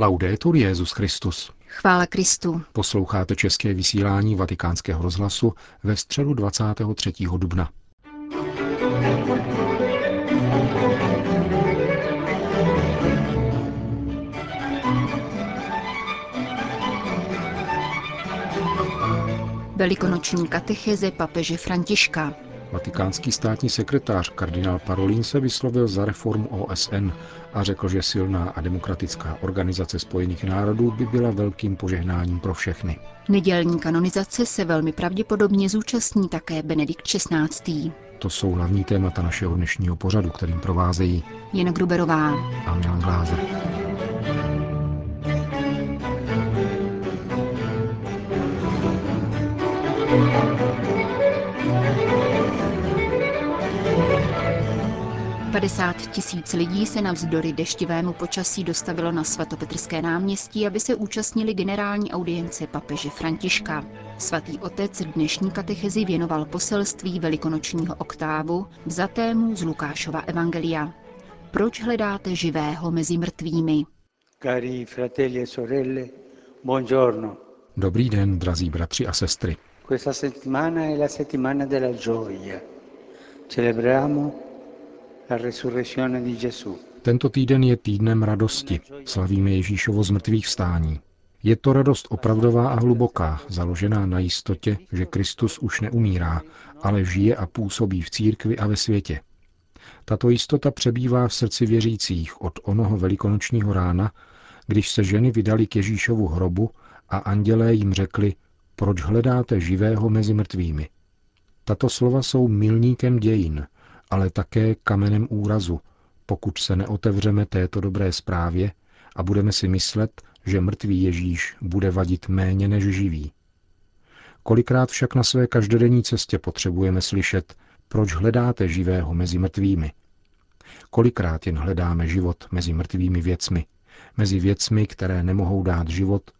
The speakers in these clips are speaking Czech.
Laudetur Jezus Christus. Chvála Kristu. Posloucháte české vysílání Vatikánského rozhlasu ve středu 23. dubna. Velikonoční katecheze papeže Františka. Vatikánský státní sekretář kardinál Parolin se vyslovil za reformu OSN a řekl, že silná a demokratická organizace Spojených národů by byla velkým požehnáním pro všechny. Nedělní kanonizace se velmi pravděpodobně zúčastní také Benedikt XVI. To jsou hlavní témata našeho dnešního pořadu, kterým provázejí Jena Gruberová a Milan Glázer. 50 tisíc lidí se navzdory deštivému počasí dostavilo na svatopetrské náměstí, aby se účastnili generální audience papeže Františka. Svatý otec dnešní katechezi věnoval poselství velikonočního oktávu vzatému z Lukášova evangelia. Proč hledáte živého mezi mrtvými? Cari fratelli e sorelle, buongiorno. Dobrý den, drazí bratři a sestry. Questa settimana è la settimana della gioia. Celebriamo la resurrezione di Gesù. Tento týden je týdnem radosti. Slavíme Ježíšovo zmrtvých vstání. Je to radost opravdová a hluboká, založená na jistotě, že Kristus už neumírá, ale žije a působí v církvi a ve světě. Tato jistota přebývá v srdci věřících od onoho velikonočního rána, když se ženy vydali k Ježíšovu hrobu a andělé jim řekli, proč hledáte živého mezi mrtvými. Tato slova jsou milníkem dějin, ale také kamenem úrazu, pokud se neotevřeme této dobré zprávě a budeme si myslet, že mrtvý Ježíš bude vadit méně než živý. Kolikrát však na své každodenní cestě potřebujeme slyšet, proč hledáte živého mezi mrtvými. Kolikrát jen hledáme život mezi mrtvými věcmi, mezi věcmi, které nemohou dát život,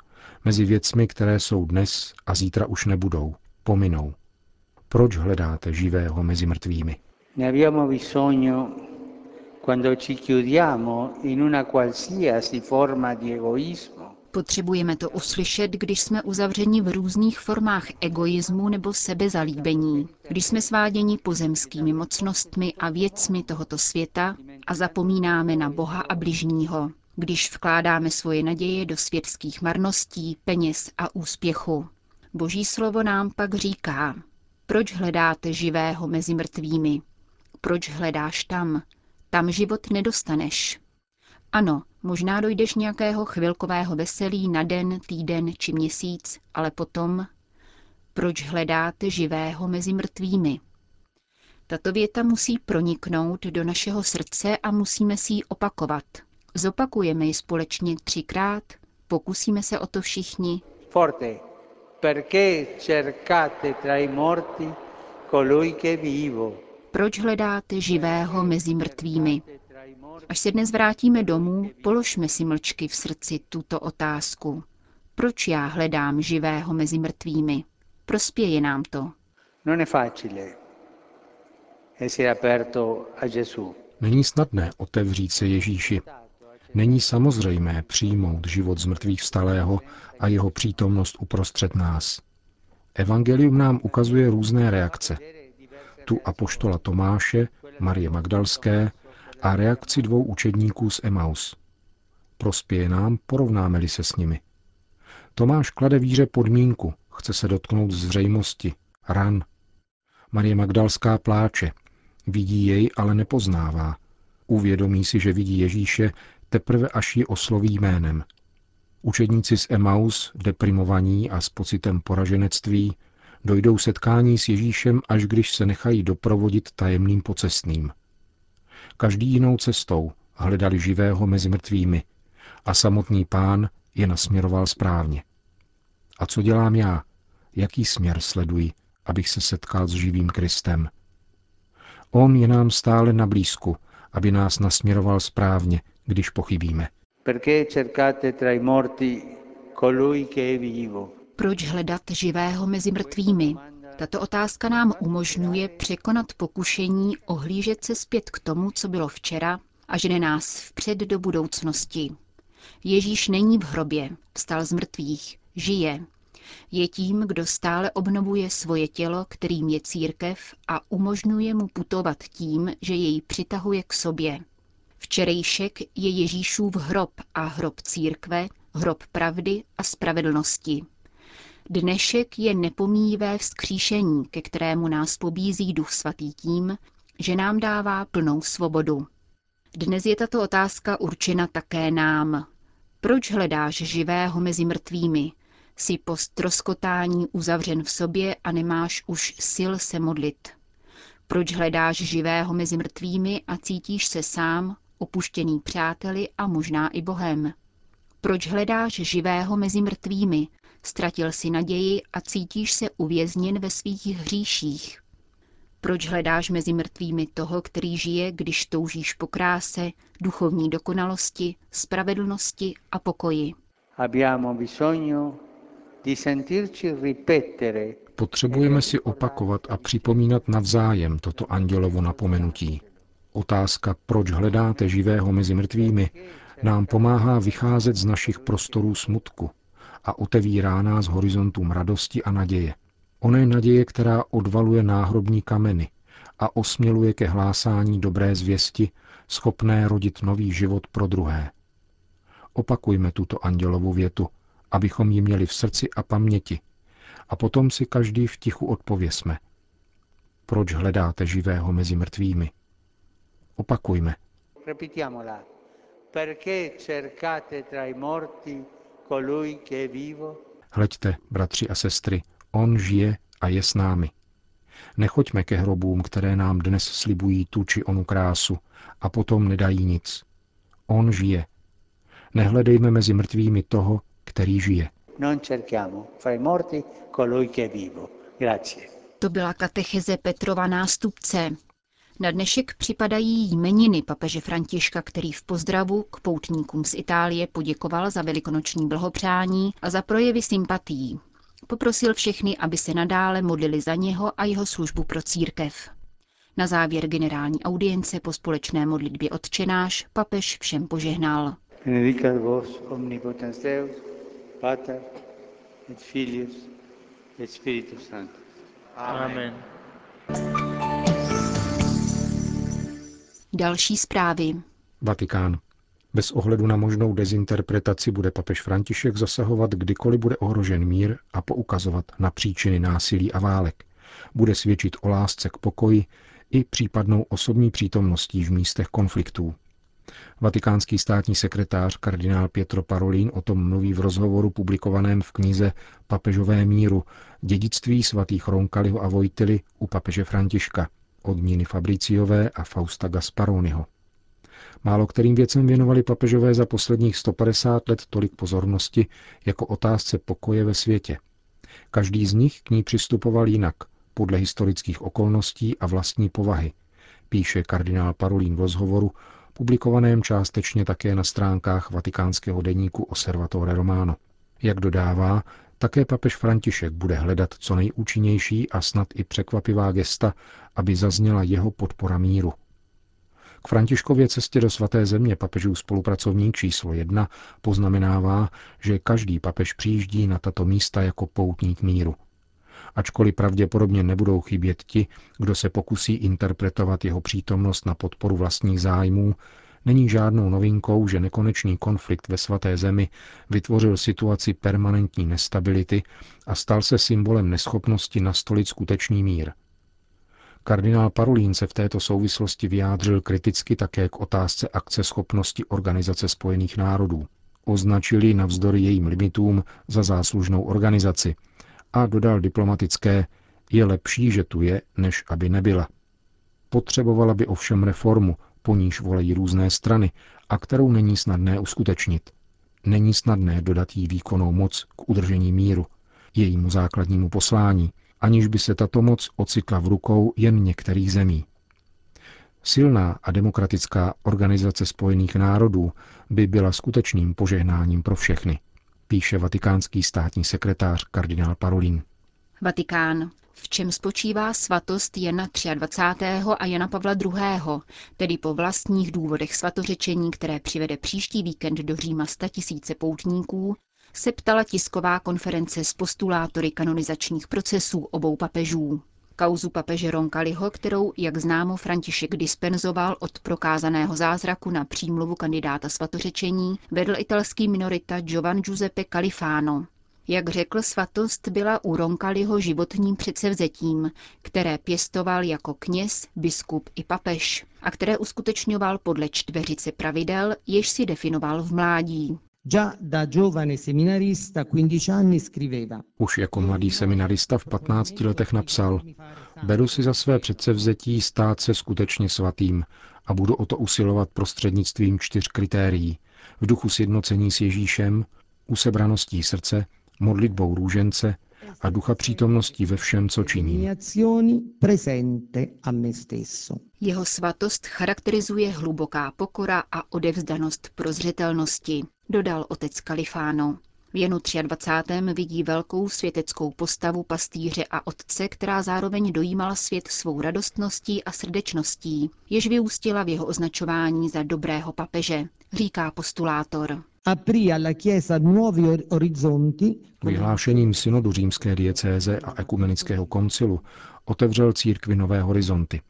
mezi věcmi, které jsou dnes a zítra už nebudou, pominou. Proč hledáte živého mezi mrtvými? Ne abbiamo bisogno quando ci chiudiamo in una qualsiasi forma di egoismo. Potřebujeme to uslyšet, když jsme uzavřeni v různých formách egoismu nebo sebezalíbení, když jsme sváděni pozemskými mocnostmi a věcmi tohoto světa a zapomínáme na Boha a bližního, když vkládáme svoje naděje do světských marností, peněz a úspěchu. Boží slovo nám pak říká, proč hledáte živého mezi mrtvými? Proč hledáš tam? Tam život nedostaneš. Ano, možná dojdeš nějakého chvilkového veselí na den, týden či měsíc, ale potom, proč hledáte živého mezi mrtvými? Tato věta musí proniknout do našeho srdce a musíme si ji opakovat. Zopakujeme ji společně třikrát, pokusíme se o to všichni. Forte. Perché cercate tra i morti colui che vivo? Proč hledáte živého mezi mrtvými? Až se dnes vrátíme domů, položme si mlčky v srdci tuto otázku. Proč já hledám živého mezi mrtvými? Prospěje nám to. Non è facile essere aperto a Gesù. Není snadné otevřít se Ježíši. Není samozřejmé přijmout život z mrtvých vstalého a jeho přítomnost uprostřed nás. Evangelium nám ukazuje různé reakce. Tu apoštola Tomáše, Marie Magdalské a reakci dvou učedníků z Emaus. Prospěje nám, porovnáme-li se s nimi. Tomáš klade víře podmínku, chce se dotknout zřejmosti, ran. Marie Magdalská pláče, vidí jej, ale nepoznává. Uvědomí si, že vidí Ježíše teprve až ji osloví jménem. Učedníci z Emaus, deprimovaní a s pocitem poraženectví, dojdou setkání s Ježíšem, až když se nechají doprovodit tajemným pocestným. Každý jinou cestou hledali živého mezi mrtvými a samotný pán je nasměroval správně. A co dělám já? Jaký směr sleduji, abych se setkal s živým Kristem? On je nám stále na blízku, aby nás nasměroval správně, když pochybíme. Perché cercate tra i morti colui che è vivo? Proč hledat živého mezi mrtvými? Tato otázka nám umožňuje překonat pokušení ohlížet se zpět k tomu, co bylo včera a žene nás vpřed do budoucnosti. Ježíš není v hrobě, vstal z mrtvých, žije. Je tím, kdo stále obnovuje svoje tělo, kterým je církev a umožňuje mu putovat tím, že jej přitahuje k sobě. Včerejšek je Ježíšův hrob a hrob církve, hrob pravdy a spravedlnosti. Dnešek je nepomíjivé vzkříšení, ke kterému nás pobízí Duch Svatý tím, že nám dává plnou svobodu. Dnes je tato otázka určena také nám. Proč hledáš živého mezi mrtvými? Jsi po stroskotání uzavřen v sobě a nemáš už sil se modlit. Proč hledáš živého mezi mrtvými a cítíš se sám, opuštěný přáteli a možná i Bohem? Proč hledáš živého mezi mrtvými? Ztratil si naději a cítíš se uvězněn ve svých hříších. Proč hledáš mezi mrtvými toho, který žije, když toužíš po kráse, duchovní dokonalosti, spravedlnosti a pokoji? Potřebujeme si opakovat a připomínat navzájem toto andělovo napomenutí. Otázka, proč hledáte živého mezi mrtvými, nám pomáhá vycházet z našich prostorů smutku a otevírá nás horizontům radosti a naděje. Oné naděje, která odvaluje náhrobní kameny a osměluje ke hlásání dobré zvěsti, schopné rodit nový život pro druhé. Opakujme tuto andělovu větu, abychom ji měli v srdci a paměti, a potom si každý v tichu odpověsme. Proč hledáte živého mezi mrtvými? Opakujme. Repitiamola. Perché cercate tra i morti colui che è vivo? Hleďte, bratři a sestry, on žije a je s námi. Nechoďme ke hrobům, které nám dnes slibují tu či onu krásu a potom nedají nic. On žije. Nehledejme mezi mrtvými toho, který žije. To byla katecheze Petrova nástupce. Na dnešek připadají jmeniny papeže Františka, který v pozdravu k poutníkům z Itálie poděkoval za velikonoční blahopřání a za projevy sympatií. Poprosil všechny, aby se nadále modlili za něho a jeho službu pro církev. Na závěr generální audience po společné modlitbě odčenáš papež všem požehnal. Benedicat vos omnipotens Deus, Pater et Filius et Spiritus Sanctus. Amen. Další zprávy. Vatikán. Bez ohledu na možnou dezinterpretaci bude papež František zasahovat, kdykoliv bude ohrožen mír a poukazovat na příčiny násilí a válek. Bude svědčit o lásce k pokoji i případnou osobní přítomností v místech konfliktů. Vatikánský státní sekretář kardinál Pietro Parolin o tom mluví v rozhovoru publikovaném v knize Papežové míru dědictví svatých Ronkaliho a Vojtily u papeže Františka od Niny Fabriciové a Fausta Gasparoniho. Málo kterým věcem věnovali papežové za posledních 150 let tolik pozornosti jako otázce pokoje ve světě. Každý z nich k ní přistupoval jinak, podle historických okolností a vlastní povahy, píše kardinál Parolín v rozhovoru, publikovaném částečně také na stránkách vatikánského deníku Osservatore Romano. Jak dodává, také papež František bude hledat co nejúčinnější a snad i překvapivá gesta, aby zazněla jeho podpora míru. K Františkově cestě do svaté země papežův spolupracovník číslo jedna poznamenává, že každý papež přijíždí na tato místa jako poutník míru. Ačkoliv pravděpodobně nebudou chybět ti, kdo se pokusí interpretovat jeho přítomnost na podporu vlastních zájmů, není žádnou novinkou, že nekonečný konflikt ve svaté zemi vytvořil situaci permanentní nestability a stal se symbolem neschopnosti nastolit skutečný mír – Kardinál Parolín se v této souvislosti vyjádřil kriticky také k otázce akceschopnosti Organizace spojených národů. Označili navzdory jejím limitům za záslužnou organizaci a dodal diplomatické, je lepší, že tu je, než aby nebyla. Potřebovala by ovšem reformu, po níž volejí různé strany a kterou není snadné uskutečnit. Není snadné dodat jí výkonnou moc k udržení míru, jejímu základnímu poslání, aniž by se tato moc ocitla v rukou jen některých zemí. Silná a demokratická organizace spojených národů by byla skutečným požehnáním pro všechny, píše vatikánský státní sekretář kardinál Parolin. Vatikán. V čem spočívá svatost Jana 23. a Jana Pavla II., tedy po vlastních důvodech svatořečení, které přivede příští víkend do Říma tisíce poutníků, se ptala tisková konference s postulátory kanonizačních procesů obou papežů. Kauzu papeže Roncaliho, kterou, jak známo, František dispenzoval od prokázaného zázraku na přímluvu kandidáta svatořečení, vedl italský minorita Giovan Giuseppe Califano. Jak řekl, svatost byla u Roncaliho životním předsevzetím, které pěstoval jako kněz, biskup i papež a které uskutečňoval podle čtveřice pravidel, jež si definoval v mládí. Už jako mladý seminarista v 15 letech napsal, beru si za své předsevzetí stát se skutečně svatým a budu o to usilovat prostřednictvím čtyř kritérií. V duchu sjednocení s Ježíšem, usebraností srdce, modlitbou růžence a ducha přítomností ve všem, co činí. Jeho svatost charakterizuje hluboká pokora a odevzdanost prozřetelnosti, dodal otec Kalifáno. V jenu 23. vidí velkou světeckou postavu pastýře a otce, která zároveň dojímala svět svou radostností a srdečností, jež vyústila v jeho označování za dobrého papeže, říká postulátor. Vyhlášením synodu římské diecéze a ekumenického koncilu otevřel církvi nové horizonty.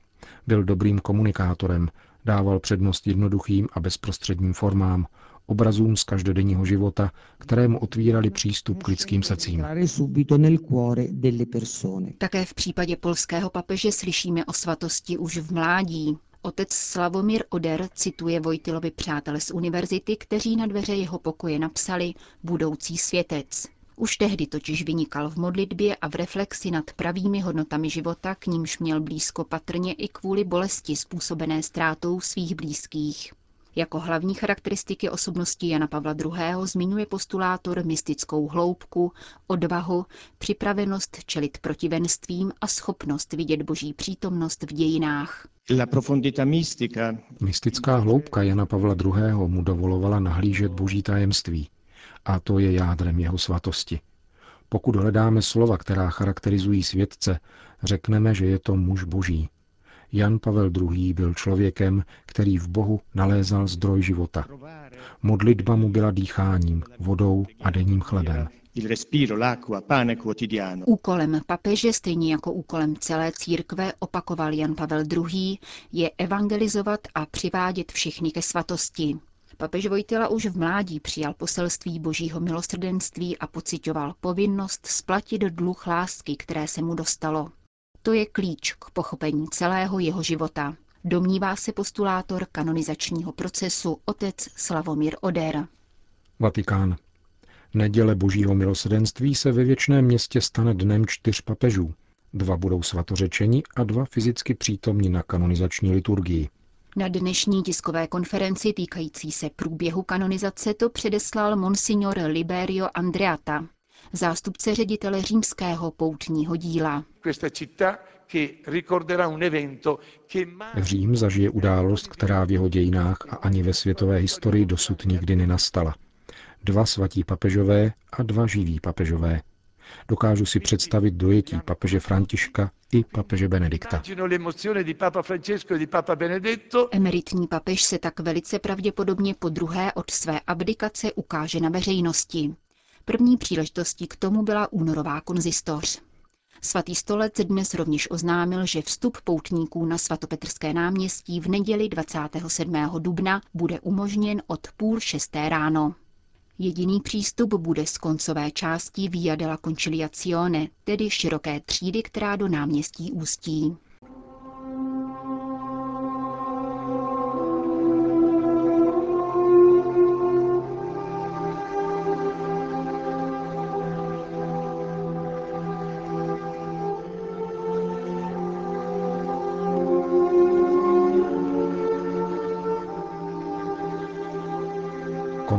Byl dobrým komunikátorem, dával přednost jednoduchým a bezprostředním formám, obrazům z každodenního života, které mu otvírali přístup k lidským srdcím. Také v případě polského papeže slyšíme o svatosti už v mládí. Otec Slavomír Oder cituje Vojtilovi přátele z univerzity, kteří na dveře jeho pokoje napsali budoucí světec. Už tehdy totiž vynikal v modlitbě a v reflexi nad pravými hodnotami života, k nímž měl blízko patrně i kvůli bolesti způsobené ztrátou svých blízkých. Jako hlavní charakteristiky osobnosti Jana Pavla II. zmiňuje postulátor mystickou hloubku, odvahu, připravenost čelit protivenstvím a schopnost vidět boží přítomnost v dějinách. Mystická hloubka Jana Pavla II. mu dovolovala nahlížet boží tajemství. A to je jádrem jeho svatosti. Pokud hledáme slova, která charakterizují světce, řekneme, že je to muž boží. Jan Pavel II. byl člověkem, který v Bohu nalézal zdroj života. Modlitba mu byla dýcháním, vodou a denním chlebem. Úkolem papeže, stejně jako úkolem celé církve, opakoval Jan Pavel II., je evangelizovat a přivádět všechny ke svatosti. Papež Vojtila už v mládí přijal poselství božího milosrdenství a pocitoval povinnost splatit dluh lásky, které se mu dostalo. To je klíč k pochopení celého jeho života, domnívá se postulátor kanonizačního procesu otec Slavomír Oder. Vatikán. Neděle božího milosrdenství se ve věčném městě stane dnem čtyř papežů. Dva budou svatořečeni a dva fyzicky přítomní na kanonizační liturgii. Na dnešní tiskové konferenci týkající se průběhu kanonizace to předeslal monsignor Liberio Andreata, zástupce ředitele římského poutního díla. Řím zažije událost, která v jeho dějinách a ani ve světové historii dosud nikdy nenastala. Dva svatí papežové a dva živí papežové. Dokážu si představit dojetí papeže Františka i papeže Benedikta. Emeritní papež se tak velice pravděpodobně po druhé od své abdikace ukáže na veřejnosti. První příležitostí k tomu byla únorová konzistoř. Svatý stolec dnes rovněž oznámil, že vstup poutníků na svatopetrské náměstí v neděli 27. dubna bude umožněn od půl šesté ráno. Jediný přístup bude z koncové části Via della Conciliazione, tedy široké třídy, která do náměstí ústí.